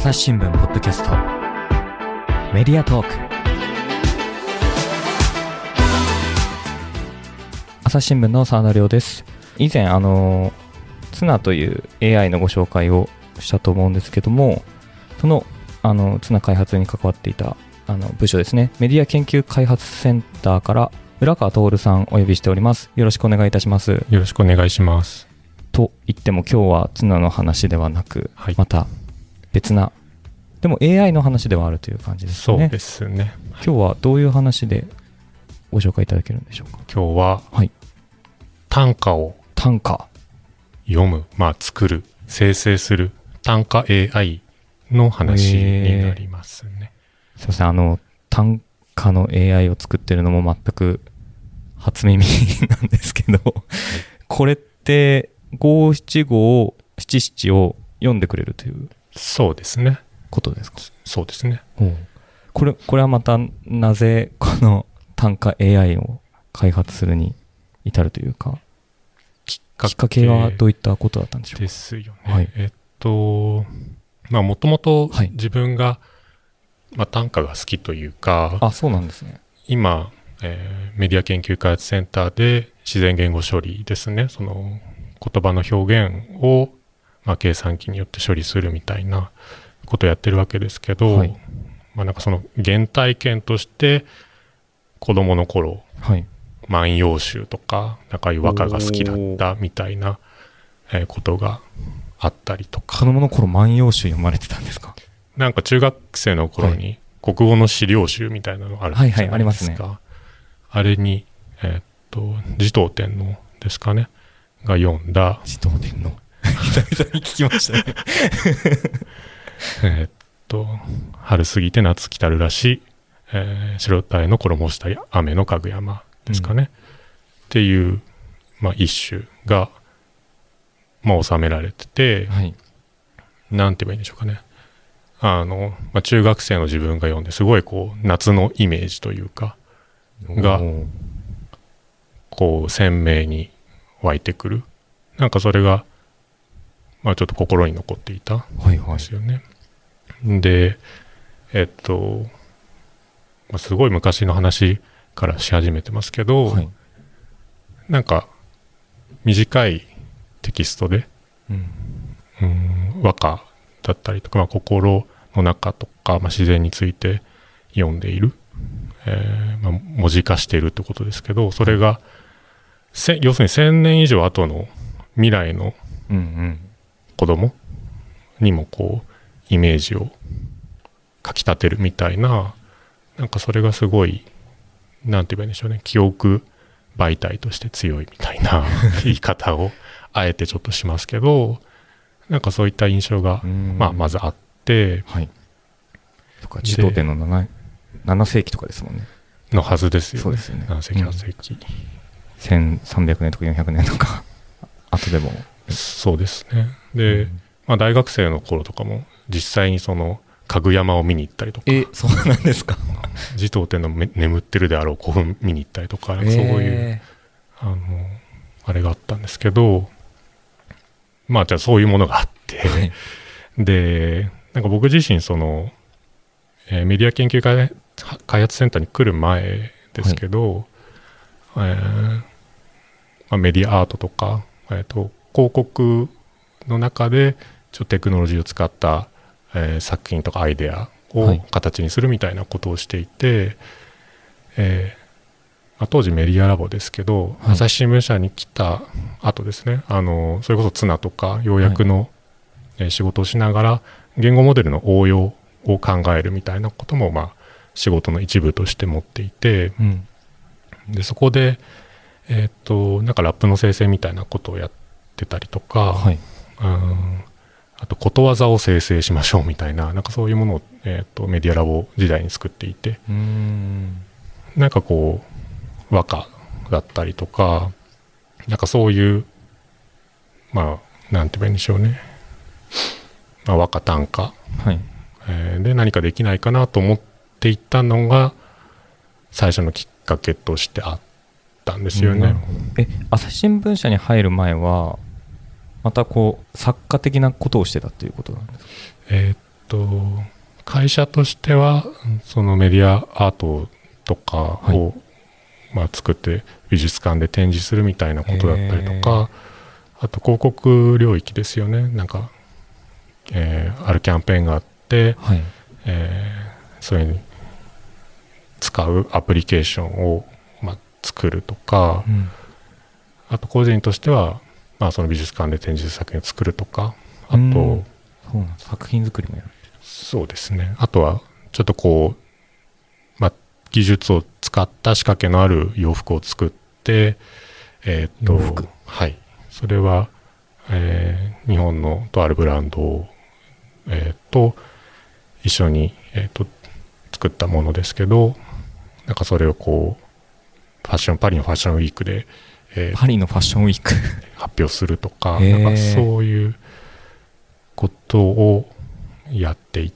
朝日新聞ポッドキャスト。メディアトーク。朝日新聞の沢田亮です。以前あのツナという AI のご紹介をしたと思うんですけどもそのあのツナ開発に関わっていたあの部署ですね。メディア研究開発センターから浦川徹さんお呼びしております。よろしくお願いいたします。よろしくお願いします。と言っても今日はツナの話ではなく、はい。また別な。でも AI の話ではあるという感じですね。そうですね。今日はどういう話でご紹介いただけるんでしょうか？今日ははい。短歌を短歌読む、まあ作る、生成する短歌 AI の話になりますね。すいません。あの短歌の AI を作ってるのも全く初耳なんですけど、これって五七五七七を読んでくれるというそうですね。ことですか？そうですね。これこれはまたなぜこの短歌 AI を開発するに至るというかきっかけはどういったことだったんでしょうか？ですよね。はい。えっと、まあもともとはい。自分が、まあ、短歌が好きというか、あそうなんですね。今、えーメディア研究開発センターで自然言語処理ですね、その言葉の表現を、まあ、計算機によって処理するみたいなことをやってるわけですけど、はい。まあなんかその原体験として子供の頃、はい。万葉集とか、なんかいう和歌が好きだったみたいな、えーことがあったりとか、子供の頃万葉集読まれてたんですか？なんか中学生の頃はに国語の資料集みたいなのあるじゃないですか。はいはいありますね。あれに、えーっと、持統天皇ですかね、が読んだ、児童天皇久々に聞きましたね。えーっと、春過ぎて夏来たるらし、えー白鯛の衣をした雨のかぐ山ですかね、っていう、まあ、一首が、まあ、収められてて、はい。なんて言えばいいんでしょうかね。あの、まあ、中学生の自分が読んで、すごいこう、夏のイメージというか、がこう、鮮明に湧いてくる。なんかそれが、まあちょっと心に残っていたんはいはい。ですよね。で、えっと、まあ、すごい昔の話からし始めてますけど、はい。なんか、短いテキストで、うん。うん、和歌だったりとか、まあ、心の中とか、まあ、自然について読んでいる、えーまあ、文字化しているってことですけど、それが、せ要するに1000年以上後の未来のうんうん子供にもこう、イメージをかきたてるみたいな、なんかそれがすごい、なんて言えばいいんでしょうね、記憶媒体として強いみたいな 言い方をあえてちょっとしますけど、なんかそういった印象が、うん。まあまずあって、はい。とか児童天皇 7, 7世紀とかですもんね。のはずですよね。そうですよね。7世紀、8世紀。1300年とか400年とか 後でも。そうですね。で、まあ大学生の頃とかも、実際にその、家具山を見に行ったりとか、えそうなんですか？持統天皇め眠ってるであろう古墳見に行ったりとか、そういう、えあの、あれがあったんですけど、まあじゃあそういうものがあって、で、なんか僕自身その、えーメディア研究開開発センターに来る前ですけど、えーまあ、メディアアートとか、えー、と広告の中でちょっとテクノロジーを使った、えー作品とかアイデアはをい。形にするみたいなことをしていて、えーまあ、当時メディアラボですけど、はい。朝日新聞社に来た後ですねあのそれこそツナとか要約の、えー仕事をしながら言語モデルの応用を考えるみたいなことも、まあ、仕事の一部として持っていてうん。でそこで、えーっとなんかラップの生成みたいなことをやってたりとか、はいうん。あとことわざを生成しましょうみたいななんかそういうものを、えーっとメディアラボ時代に作っていて。うーん。なんかこう和歌だったりとかなんかそういうまあなんて言えばいいんでしょうね、まあ、和歌短歌。はい。えーで何かできないかなと思っていったのが最初のきっかけとしてあったんですよね。え朝日新聞社に入る前はまたこう作家的なことをしてたっていうことなんですか？えーっと会社としてはそのメディアアートとかを、はまあ、作って美術館で展示するみたいなことだったりとかあと広告領域ですよね。なんか、えーあるキャンペーンがあって、はい。えーそれに使うアプリケーションを、まあ、作るとかうん。あと個人としては、まあ、その美術館で展示作品を作るとかあと、うんそうなんです作品作りもやる。そうですね。あとは、ちょっとこう、まあ、技術を使った仕掛けのある洋服を作って、えーっと洋服、はい。それは、えー日本のとあるブランドを、えーと、一緒に、えーと、作ったものですけど、なんかそれをこう、ファッション、パリのファッションウィークで、えーパリのファッションウィーク。発表するとか、へーなんかそういうことをやっていっ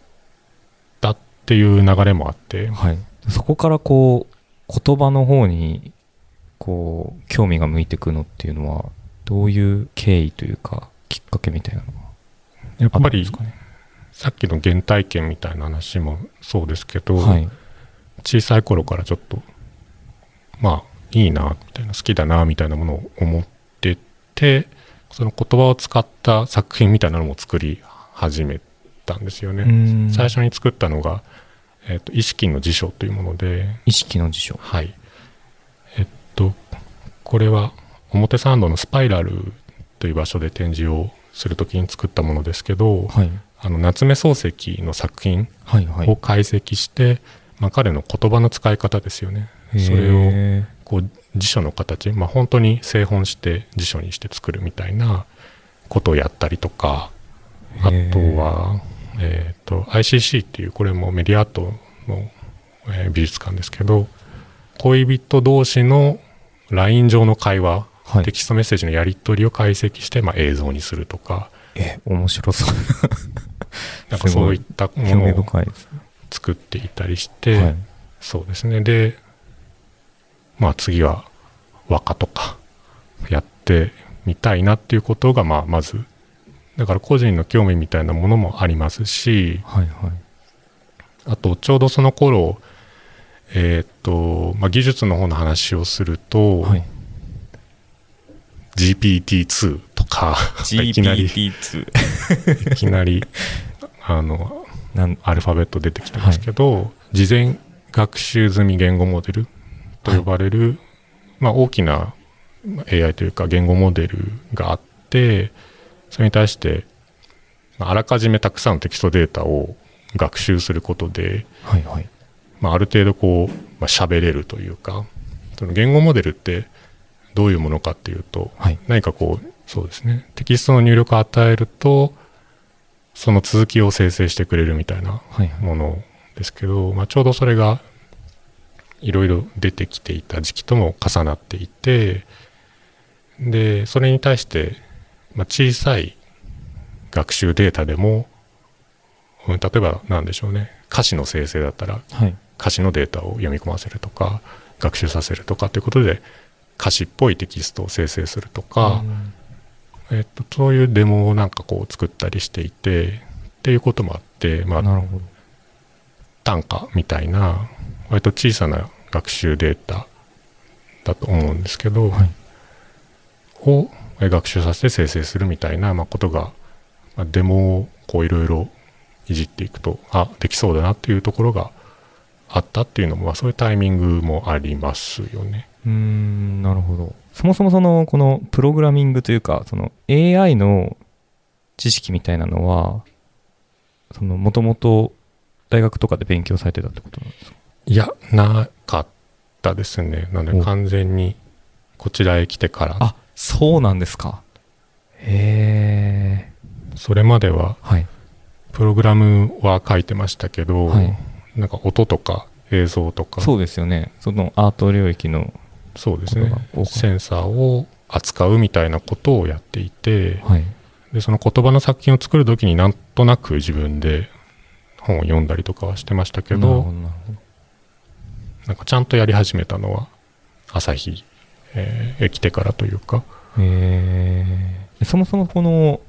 たっていう流れもあって、はい。そこからこう、言葉の方に、こう、興味が向いてくのっていうのは、どういう経緯というか、きっかけみたいなのがやっぱり。さっきの原体験みたいな話もそうですけど、はい。小さい頃からちょっと、まあ、いいな、みたいな、好きだな、みたいなものを思ってて、その言葉を使った作品みたいなのも作り始めたんですよね。うん最初に作ったのが、えっ、と、意識の辞書というもので、意識の辞書。はい。えっと、これは表参道のスパイラルという場所で展示をするときに作ったものですけど、はい。あの夏目漱石の作品はいはい。を解析して、まあ、彼の言葉の使い方ですよね。それをこう辞書の形、まあ、本当に製本して辞書にして作るみたいなことをやったりとか、あとは、えっ、と、ICC っていう、これもメディアアートの、え美術館ですけど、恋人同士の LINE 上の会話、はいテキストメッセージのやり取りを解析して、まあ、映像にするとか、え、面白そう。なんかそういったものを。作っていたりして、はい。そうですね。で、まあ次は和歌とかやってみたいなっていうことが、まあまず、だから個人の興味みたいなものもありますし、はいはい。あとちょうどその頃、えーっと、まあ技術の方の話をすると、はい。GPT-2 とか、いきなり、い GPT2。きなり、あの、なんアルファベット出てきてますけど、事前学習済み言語モデルと呼ばれる、まあ、大きなまあ AI というか言語モデルがあってそれに対して、まああらかじめたくさんのテキストデータを学習することで、はいはい。まあ、ある程度こう、まあ、喋れるというかその言語モデルってどういうものかっていうと、はい。何かこうそうですねテキストの入力を与えるとその続きを生成してくれるみたいなはいはい。ものですけど、まあ、ちょうどそれがいろいろ出てきていた時期とも重なっていてでそれに対して、まあ、小さい学習データでもうん例えば何でしょうね歌詞の生成だったらはい。歌詞のデータを読み込ませるとか学習させるとかっていうことで歌詞っぽいテキストを生成するとか、えっと、そういうデモをなんかこう作ったりしていてっていうこともあって、まあ、なるほど。単価みたいな割と小さな学習データだと思うんですけど、はいをえ学習させて生成するみたいな、まあ、ことが、まあ、デモをこういろいろいじっていくとあできそうだなっていうところがあったっていうのも、まあ、そういうタイミングもありますよね。うーん、なるほど。そもそもその、このプログラミングというか、その AI の知識みたいなのは、その、もともと大学とかで勉強されてたってことなんですか？いやなかったですねなのでお完全にこちらへ来てからあ、そうなんですか。へえ。それまでははい。プログラムは書いてましたけど、はいなんか音とか映像とかそうですよね。そのアート領域の、そうですねセンサーを扱うみたいなことをやっていてはい。でその言葉の作品を作る時になんとなく自分で本を読んだりとかはしてましたけどな、んかちゃんとやり始めたのは朝日、えーへ来てからというかへえ。そもそもこの、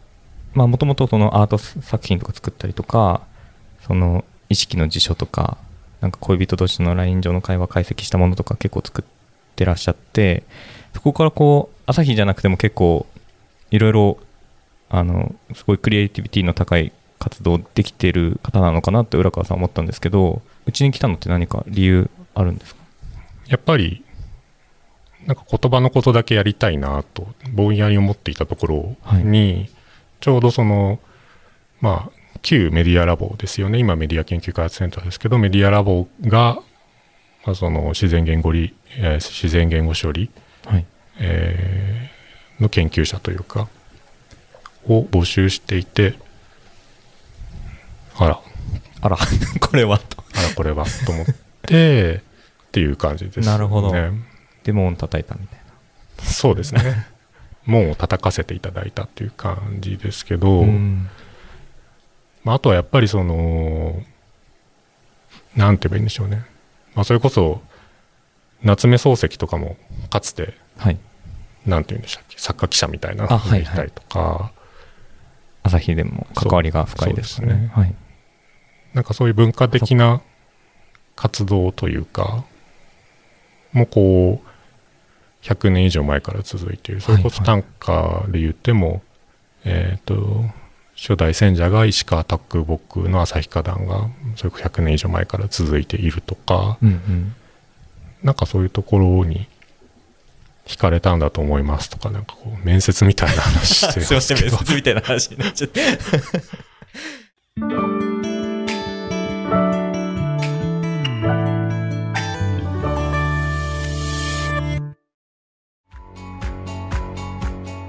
まあもともとそのアート作品とか作ったりとか、その意識の辞書とかなんか恋人同士の LINE 上の会話解析したものとか結構作ってらっしゃってそこからこう朝日じゃなくても結構いろいろあのすごいクリエイティビティの高い活動できてる方なのかなって浦川さん思ったんですけどうちに来たのって何か理由あるんですか？やっぱり、なんか言葉のことだけやりたいなと、ぼんやり思っていたところに、ちょうどその、まあ、旧メディアラボですよね。今メディア研究開発センターですけど、メディアラボが、まあ、その自然言語理、えー自然言語処理、はい。えーの研究者というか、を募集していて、あら、あら これはと。あらこれは、と思って、っていう感じです、ね。なるほど。デモン叩いたみたいそうですね。門を叩かせていただいたっていう感じですけど、なうん。まあ、あとはやっぱりその、なんて言えばいいんでしょうね。まあ、それこそ、夏目漱石とかも、かつて、はい。なんて言うんでしたっけ、作家記者みたいなあはいはい。いたりとか、朝日でも関わりが深いですね。ね。はい。なんかそういう文化的な活動というか、もうこう、100年以上前から続いている。それこそはい短歌で言っても、えっ、と、初代選者が石川啄木の旭花壇が、それこそ100年以上前から続いているとか、うんうん。なんかそういうところに惹かれたんだと思いますとか、なんかこう、面接みたいな話して すいません面接みたいな話になっちゃって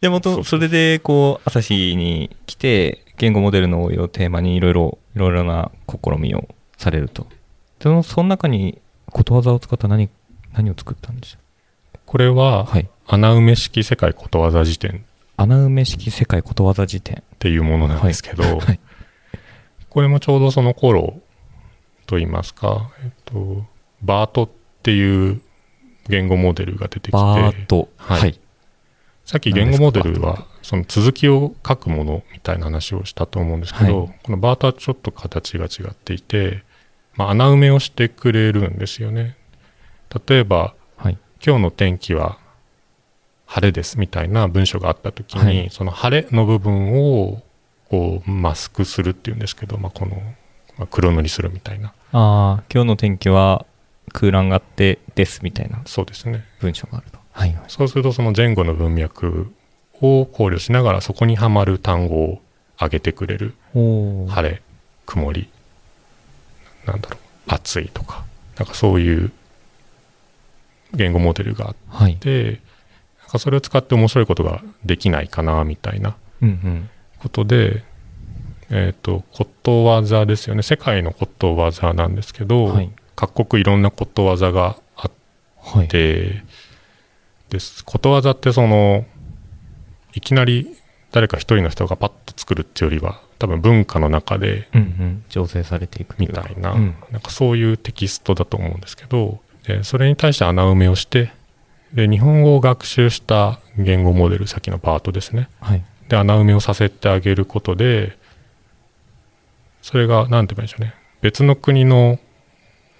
でもと、それで、こう、朝日に来て、言語モデルの応用をテーマにいろいろ、いろいろな試みをされると。その、その中に、ことわざを使った何、何を作ったんでしょこれはう、はい。穴埋め式世界ことわざ辞典穴埋め式世界ことわざ辞典。っていうものなんですけど、はい。これもちょうどその頃と言いますか、えっと、バートっていう言語モデルが出てきて、バーッと。はいはい。さっき言語モデルはその続きを書くものみたいな話をしたと思うんですけど、はこのバートはちょっと形が違っていて、まあ、穴埋めをしてくれるんですよね。例えば、はい。今日の天気は晴れですみたいな文章があった時に、はいその晴れの部分をこうマスクするっていうんですけど、まあ、この、まあ、黒塗りするみたいなああ、今日の天気は空欄があってですみたいなそうですね文章があると。はい。はい。そうするとその前後の文脈を考慮しながらそこにはまる単語を挙げてくれる晴れ曇りなんだろう暑いとかなんかそういう言語モデルがあっはい。てなんかそれを使って面白いことができないかなみたいなうんうん。ことで、えっ、と、ことわざですよね。世界のことわざなんですけど、はい。各国いろんなことわざがあっはい。て、です。ことわざってその、いきなり誰か一人の人がパッと作るっていうよりは、多分文化の中で。調整されていくみたいな、うん。なんかそういうテキストだと思うんですけど、でそれに対して穴埋めをして、で、日本語を学習した言語モデル、さっきのパートですね。はい。で穴埋めをさせてあげることでそれが何て言うんでしょうね別の国の、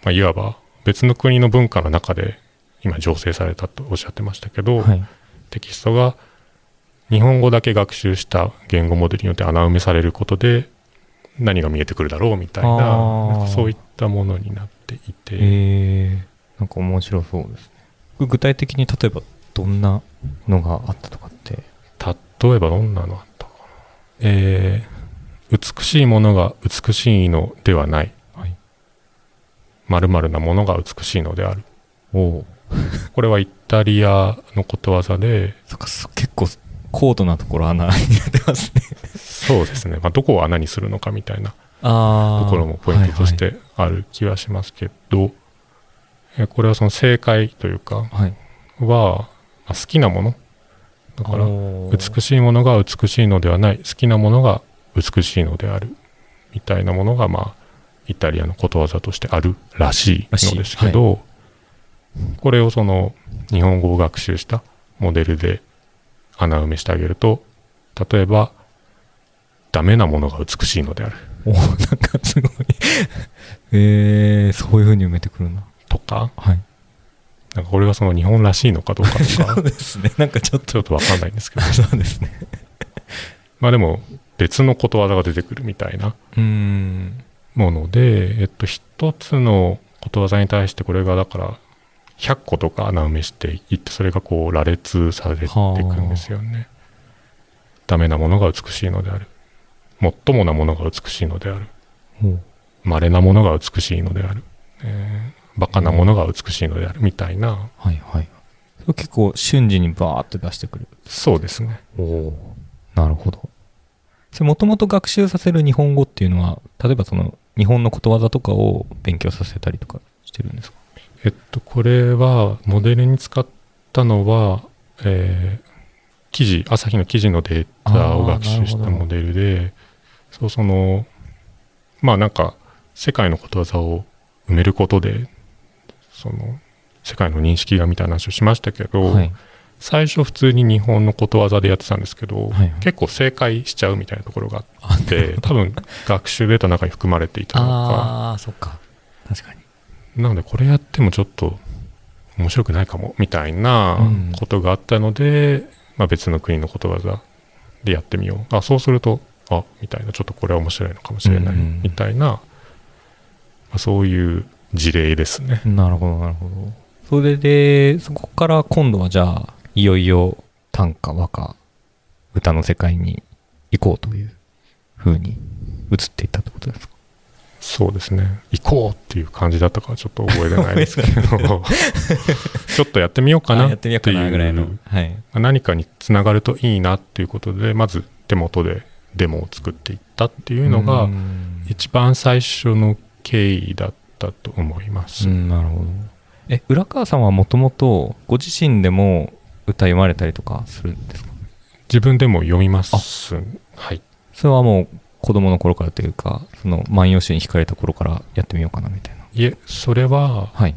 まあ、いわば別の国の文化の中で今醸成されたとおっしゃってましたけど、はい。テキストが日本語だけ学習した言語モデルによって穴埋めされることで何が見えてくるだろうみたいなそういったものになっていて、えー、なんか面白そうですね。具体的に例えばどんなのがあったとかって？例えばどんなのあったかな？えー美しいものが美しいのではないはい。〇〇なものが美しいのである。おお。これはイタリアのことわざで、結構高度なところ穴になってますね。そうですね。まあ、どこを穴にするのかみたいなあところもポイントとし。てある気はしますけど、えこれはその正解というかは好きなもの。だからら美しいものが美しいのではない。好きなものが美しいのである。みたいなものがまあイタリアのことわざとしてあるらしいのですけど、これをその日本語を学習したモデルで穴埋めしてあげると例えばダメなものが美しいのであるおなんかすごい。えー、そういう風に埋めてくるな。とか？はい。なんかこれがその日本らしいのかどうかと そかうですね。なんかちょっと。ちょっとわかんないんですけど そうですね。まあでも別のことわざが出てくるみたいなうーん。もので、えっと、一つのことわざに対してこれがだから100個とか穴埋めしていってそれがこう羅列されていくんですよね。ダメなものが美しいのである。もっともなものが美しいのである。ほう稀なものが美しいのである。えーバカなものが美しいのであるみたいな。はいはい。それ結構瞬時にバーって出してくる。そうですね。おお。なるほど。それもともと学習させる日本語っていうのは、例えばその日本のことわざとかを勉強させたりとかしてるんですか？えっと、これは、モデルに使ったのは、えー記事、朝日の記事のデータを学習したモデルで、そう、その、まあなんか、世界のことわざを埋めることで、その、世界の認識がみたいな話をしましたけど、はい。最初普通に日本のことわざでやってたんですけど、はいはい結構正解しちゃうみたいなところがああって、多分学習データの中に含まれていたのか、ああ、そっか。確かに。なのでこれやってもちょっと面白くないかもみたいなうん。ことがあったので、まあ、別の国のことわざでやってみよう。あそうするとあみたいな。ちょっとこれは面白いのかもしれない。うん。うんみたいな、まあ、そういう事例ですね。なるほど、なるほど。それで、そこから今度はじゃあ、いよいよ短歌、和歌、歌の世界に行こうという風に移っていったってことですか？そうですね行こうっていう感じだったかはちょっと覚えてないですけどちょっとやってみようかなってみようぐらいの。はい。まあ何かにつながるといいなっていうことでまず手元でデモを作っていったっていうのが、うん一番最初の経緯だったと思います。うん、なるほど。え、浦川さんはもともとご自身でも歌読まれたりとかするんですか？自分でも読みます。はい。それはもう子供の頃からというか、その万葉集に惹かれた頃からやってみようかなみたいな。いえ、それははい。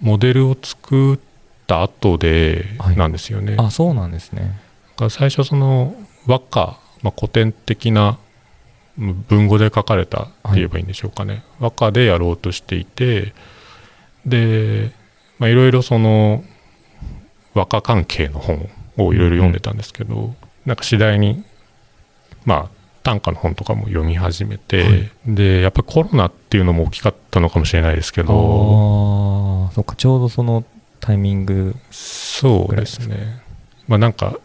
モデルを作った後ではいなんですよね。あ、そうなんですね。だから最初その和歌、まあ、古典的な文語で書かれたって言えばいいんでしょうかね。和歌でやろうとしていて、で、まあいろいろその和歌関係の本をいろいろ読んでたんですけど、なんか次第に、まあ短歌の本とかも読み始めて、はいで、やっぱりコロナっていうのも大きかったのかもしれないですけど、ー、そっか、ちょうどそのタイミング。そうですね。まあなんか、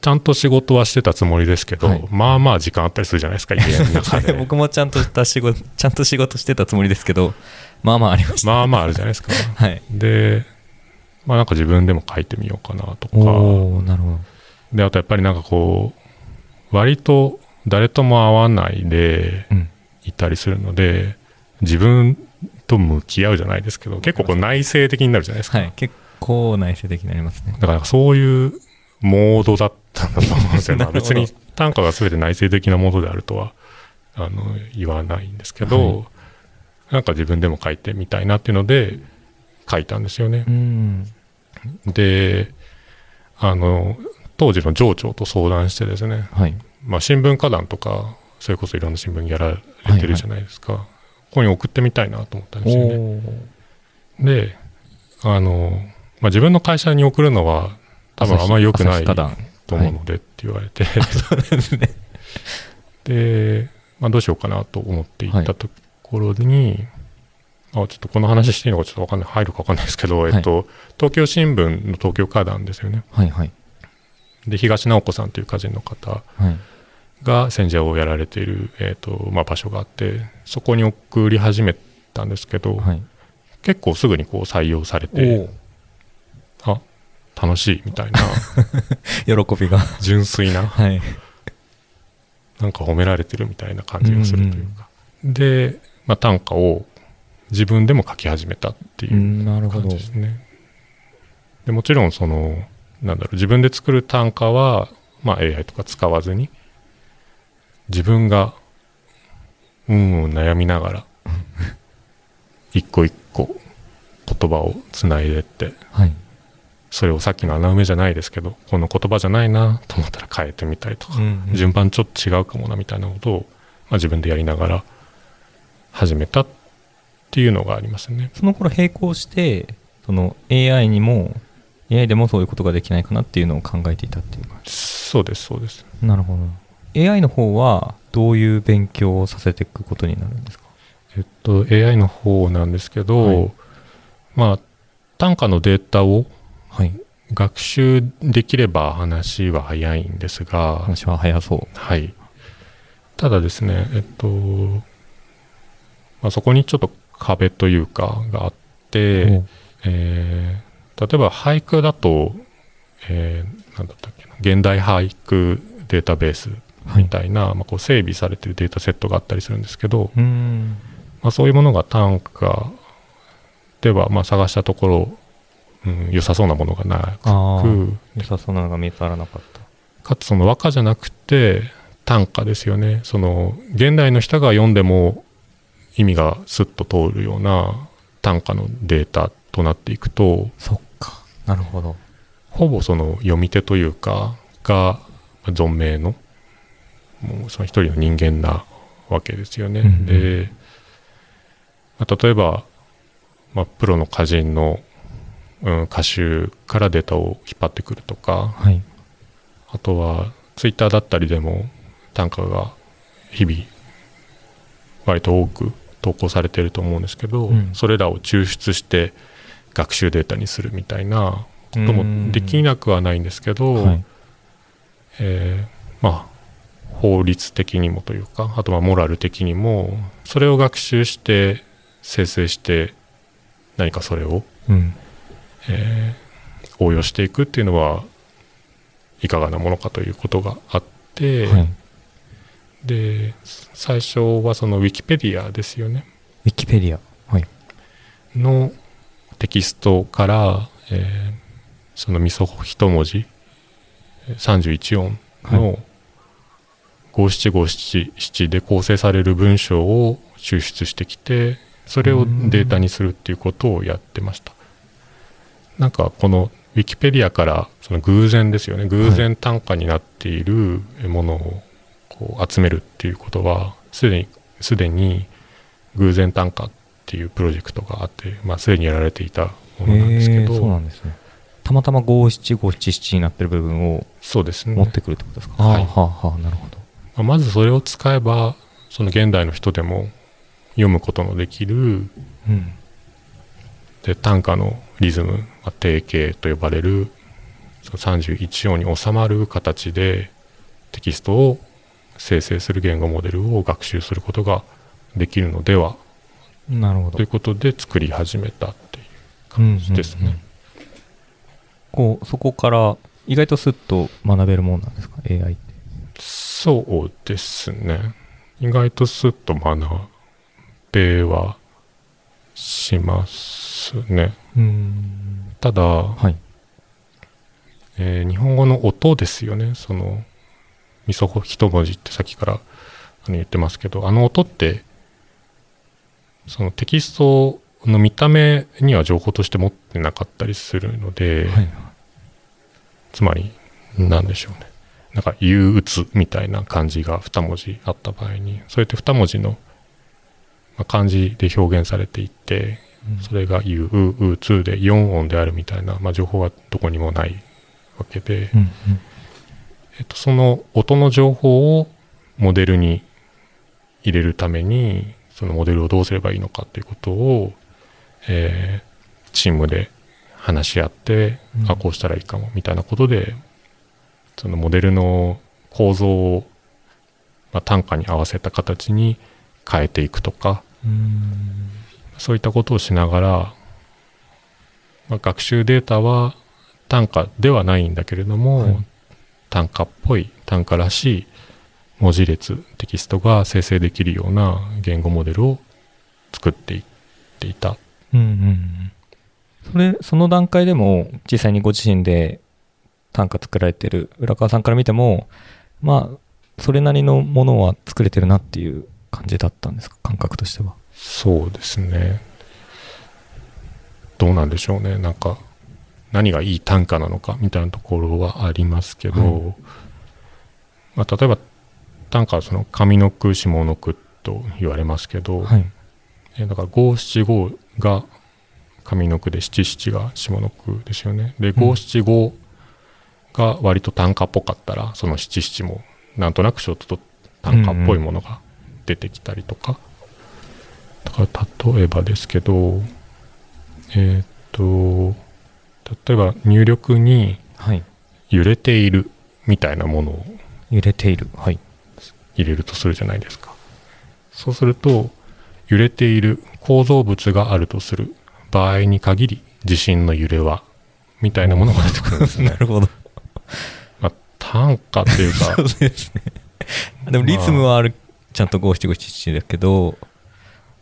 ちゃんと仕事はしてたつもりですけど、はいまあまあ時間あったりするじゃないですか、家の中で。僕もちゃんとした仕事、ちゃんと仕事してたつもりですけど、まあまあありました。まあまああるじゃないですか。はい。で、まあなんか自分でも書いてみようかなとか、なるほど。で、あとやっぱりなんかこう、割と誰とも会わないでうん。いたりするので、自分と向き合うじゃないですけど、結構こう内省的になるじゃないですか。はい。結構内省的になりますね。だからそういうモードだったんだと思うんですよ。ま あなるほど別に短歌が全て内省的なモードであるとはあの言わないんですけど、はいなんか自分でも書いてみたいなっていうので書いたんですよねう。ん。で、あの、当時の上長と相談してですね、はい。まあ新聞歌壇とか、それこそいろんな新聞やられてるじゃないですか。ここに送ってみたいなと思ったんですよね。で、あの、まあ自分の会社に送るのは多分あんまり良くないと思うのでって言われて、そうですね。で、まあ、どうしようかなと思っていたところに、あちょっとこの話していいのかちょっとわかんない、入るかわかんないですけど、いえっと、東京新聞の東京歌壇ですよね。はいはい。で、東直子さんという歌人の方はい。が選者をやられている、えっと、まあ、場所があって、そこに送り始めたんですけど、はい。結構すぐにこう採用されおて、あ、楽しいみたいな、喜びが。純粋な、はい。なんか褒められてるみたいな感じがするというか、で、まあ、短歌を自分でも書き始めたっていう感どじですね。でもちろんそのなんだろう自分で作る短歌は、まあ、AI とか使わずに自分がうんうん悩みながら一個一個言葉をつないでってはいそれをさっきの穴埋めじゃないですけどこの言葉じゃないなと思ったら変えてみたりとか、順番ちょっと違うかもなみたいなことを、まあ、自分でやりながら始めたっていうのがありますね。その頃並行してその AI にも AI でもそういうことができないかなっていうのを考えていたっていうかそうですそうです。なるほど AI の方はどういう勉強をさせていくことになるんですか？えっと、AI の方なんですけど、はい。まあ、単価のデータをはい。学習できれば話は早いんですが、話は早そう。はい。ただですね、えっと、まあ、そこにちょっと壁というかがあって、えー例えば俳句だと、えーなんだったっけな、現代俳句データベースみたいな、まあ、こう整備されてるデータセットがあったりするんですけど、まあ、そういうものが単価では、まあ、探したところ、うん、良さそうなものがなく、良さそうなのが見つからなかった。かつその和歌じゃなくて短歌ですよね。その現代の人が読んでも意味がスッと通るような短歌のデータとなっていくと、そっか。なるほど。ほぼその読み手というかが存命のもうその一人の人間なわけですよね。うんうん。で、まあ、例えば、まあ、プロの歌人の、うん、歌集からデータを引っ張ってくるとかはい。あとはツイッターだったりでも短歌が日々割と多く投稿されていると思うんですけど、うん。それらを抽出して学習データにするみたいなこともできなくはないんですけど、はい。えーまあ法律的にもというかあとはモラル的にもそれを学習して生成して何かそれを、うん。えー応用していくっていうのはいかがなものかということがあって、はい。で最初はそのウィキペディアですよね。ウィキペディア。はい。のテキストから、えーそのみそ一文字31音の五七五七七で構成される文章を抽出してきてそれをデータにするっていうことをやってました。なんかこのウィキペディアからその偶然ですよね。偶然単価になっているものをこう集めるっていうことはすでにすでに偶然単価っていうプロジェクトがあって、まあ、すでにやられていたものなんですけど、へーそうなんですね。たまたま五七五七七になってる部分をそうですね。持ってくるってことですか、はい。はあはあなるほどまあまずそれを使えばその現代の人でも読むことのできるうん。で短歌のリズム、まあ、定型と呼ばれるその31音に収まる形でテキストを生成する言語モデルを学習することができるのではなるほど。ということで作り始めたっていう感じですね。うんうんうんこうそこから意外とスッと学べるもんなんですか？AI ってそうですね。意外とスッと学べはしますね。うんただ、はいえー日本語の音ですよね。その、みそ一文字ってさっきからあの言ってますけど、あの音って、そのテキストの見た目には情報として持ってなかったりするので、はいつまり、なんでしょうね。なんか、憂鬱みたいな漢字が2文字あった場合に、そうやって2文字の、まあ、漢字で表現されていって、それが憂鬱で4音であるみたいな、まあ、情報はどこにもないわけで、うんうん。えっと、その音の情報をモデルに入れるために、そのモデルをどうすればいいのかということを、えーチームで話し合って、うん。あ、こうしたらいいかも、みたいなことで、そのモデルの構造を、まあ、単価に合わせた形に変えていくとか、うん。そういったことをしながら、まあ、学習データは単価ではないんだけれども、はい。単価っぽい、単価らしい文字列テキストが生成できるような言語モデルを作っていっていた。うんうんうん。それ、その段階でも、実際にご自身で短歌作られてる浦川さんから見ても、まあ、それなりのものは作れてるなっていう感じだったんですか感覚としては。そうですねどうなんでしょうねなんか何がいい短歌なのかみたいなところはありますけど、はまあ、例えば短歌はその上の句下の句と言われますけど、はい。えーだから五七五が上の句で七七が下の句ですよね。で五七五が割と短歌っぽかったらその七七もなんとなくちょっと短歌っぽいものが出てきたりとか。だから例えばですけどえーっと例えば入力にはい。揺れているみたいなものを揺れている。はい。入れるとするじゃないですか。そうすると、揺れている構造物があるとする場合に限り、地震の揺れは、みたいなものが出てくるんですね。るほど。まあ、単価っていうか そ、うですね。でもリズムはある、ちゃんと五七五七七だけど、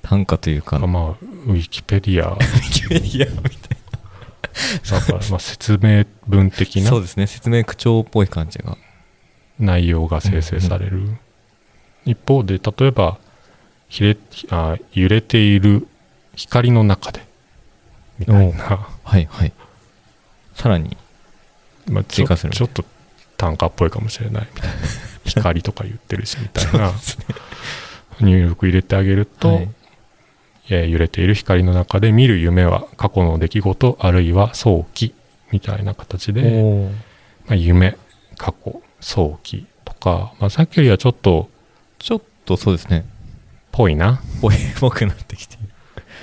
短歌というか、まあ、ウィキペディアウィキペディアみたいだから、まあ、説明文的な。なそうですね。説明口調っぽい感じが。内容が生成される。一方で、例えば、ひれあ揺れている光の中で、みたいな、はいはい。さらに、まあ、ちょ追加するみたいちょっと単価っぽいかもしれないみたいな。光とか言ってるしみたいな。入力入れてあげると、はい。えー揺れている光の中で見る夢は過去の出来事あるいは早期みたいな形で、まあ、夢過去早期とか、まあ、さっきよりはちょっとちょっとそうですね。ぽいな。ぽい、ぽくなってきて。いる。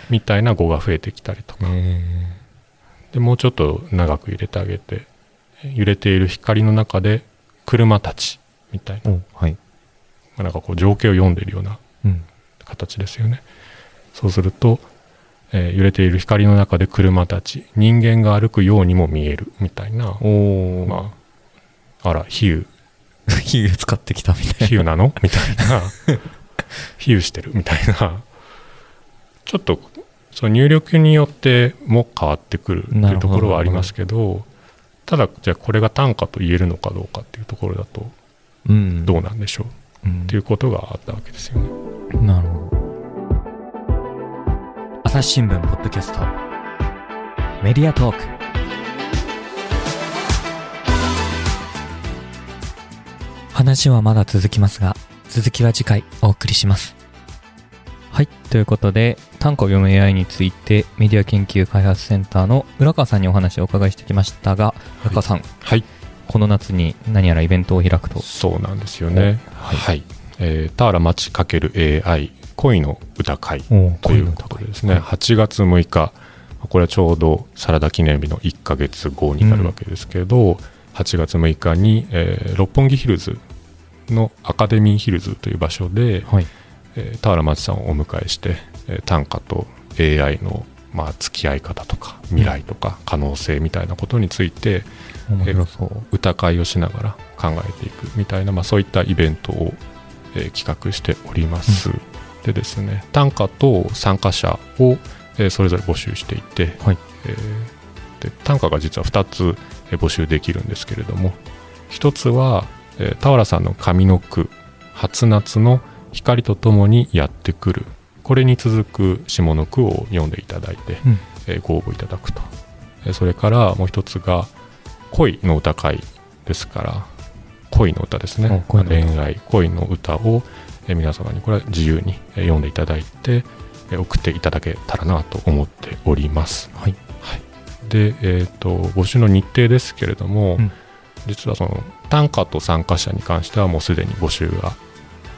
みたいな語が増えてきたりとか、えでもうちょっと長く入れてあげて揺れている光の中で車たちみたいなはい。まあなんかこう情景を読んでいるようなうん。形ですよね。そうすると、えー揺れている光の中で車たち、人間が歩くようにも見えるみたいな、おー。まあ、あら、比喩、比喩使ってきたみたい比喩なの？みたいな、比喩してるみたいな、ちょっと、その入力によっても変わってくるってないうところはありますけど、ただ、じゃあこれが単価と言えるのかどうかっていうところだと。どうなんでしょう？うんっていうことがあったわけですよね。なるほど。朝日新聞ポッドキャスト。メディアトーク。話はまだ続きますが、続きは次回お送りします。はい。ということで、単価を読む AI についてメディア研究開発センターの浦川さんにお話をお伺いしてきましたが、浦川さん、はい。この夏に何やらイベントを開くと？そうなんですよね。はいはい。えー、田原町×る AI 恋の歌会おということでですね、はい8月6日、これはちょうどサラダ記念日の1ヶ月後になるわけですけど、8月6日に、えー六本木ヒルズのアカデミーヒルズという場所で、はい。えー田原町さんをお迎えして、えー短歌と AI の、まあ、付き合い方とか未来とか可能性みたいなことについて、面白そう。歌会をしながら考えていくみたいな、まあ、そういったイベントを、えー企画しております、でですね短歌と参加者を、えーそれぞれ募集していて、はい。えーで短歌が実は2つ、えー募集できるんですけれども1つは、えー田原さんの上の句「初夏の光とともにやってくる」これに続く下の句を読んでいただいて、うん。えーご応募いただくと、えーそれからもう一つが恋の歌会ですから恋の歌ですね。お恋愛恋の歌を、えー皆様にこれは自由にえー読んでいただいて、えー送っていただけたらなと思っております、はい。はい、で、えー、と募集の日程ですけれども、うん。実はその短歌と参加者に関してはもうすでに募集が、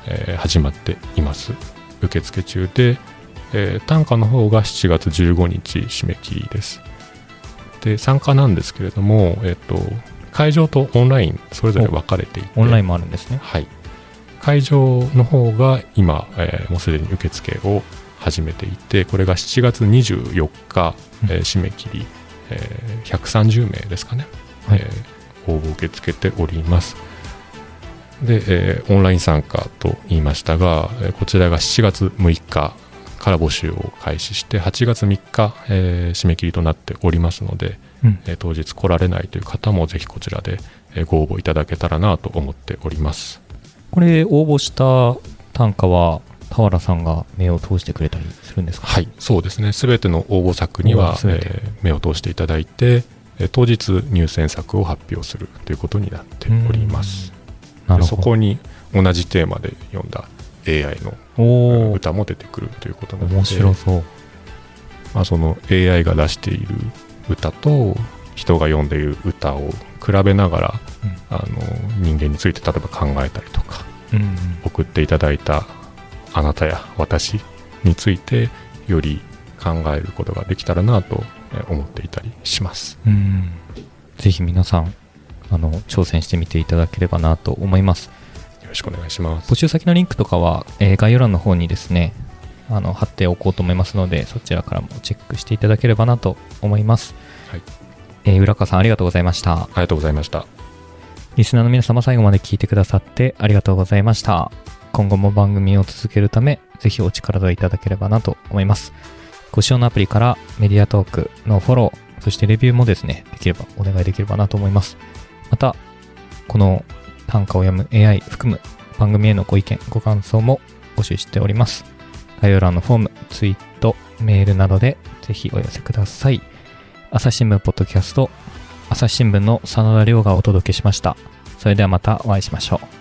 えー始まっています。受付中で、えー短歌の方が7月15日締め切りです。で参加なんですけれども、えー、と会場とオンラインそれぞれ分かれていて。オンラインもあるんですね。はい、会場の方が今、えーもうすでに受付を始めていてこれが7月24日、えー締め切り、えー130名ですかね、はい。えー応募を受け付けておりますで、えーオンライン参加と言いましたが、えーこちらが7月6日から募集を開始して8月3日、えー締め切りとなっておりますので、うん。えー当日来られないという方もぜひこちらでえーご応募いただけたらなと思っております。これ応募した単価は田原さんが目を通してくれたりするんですか？はいそうですね。全ての応募作には、えー目を通していただいて、えー当日入選作を発表するということになっておりますそこに同じテーマで読んだ AI の歌も出てくるということなので面白そう。まあ、その AI が出している歌と人が読んでいる歌を比べながら、あの人間について例えば考えたりとかうんうん。送っていただいたあなたや私についてより考えることができたらなとえー思っていたりします。うん。ぜひ皆さんあの挑戦してみていただければなと思いますよろしくお願いします募。集先のリンクとかは、えー概要欄の方にですねあの貼っておこうと思いますのでそちらからもチェックしていただければなと思います、はいえー浦川さんありがとうございましたありがとうございました。リスナーの皆様最後まで聞いてくださってありがとうございました。今後も番組を続けるため、ぜひお力添えいただければなと思います。ご使用のアプリからメディアトークのフォロー、そしてレビューもですね、できればお願いできればなと思います。また、この短歌を読む AI 含む番組へのご意見、ご感想も募集しております。概要欄のフォーム、ツイート、メールなどでぜひお寄せください。朝日新聞ポッドキャスト朝日新聞の真田亮がお届けしました。それではまたお会いしましょう。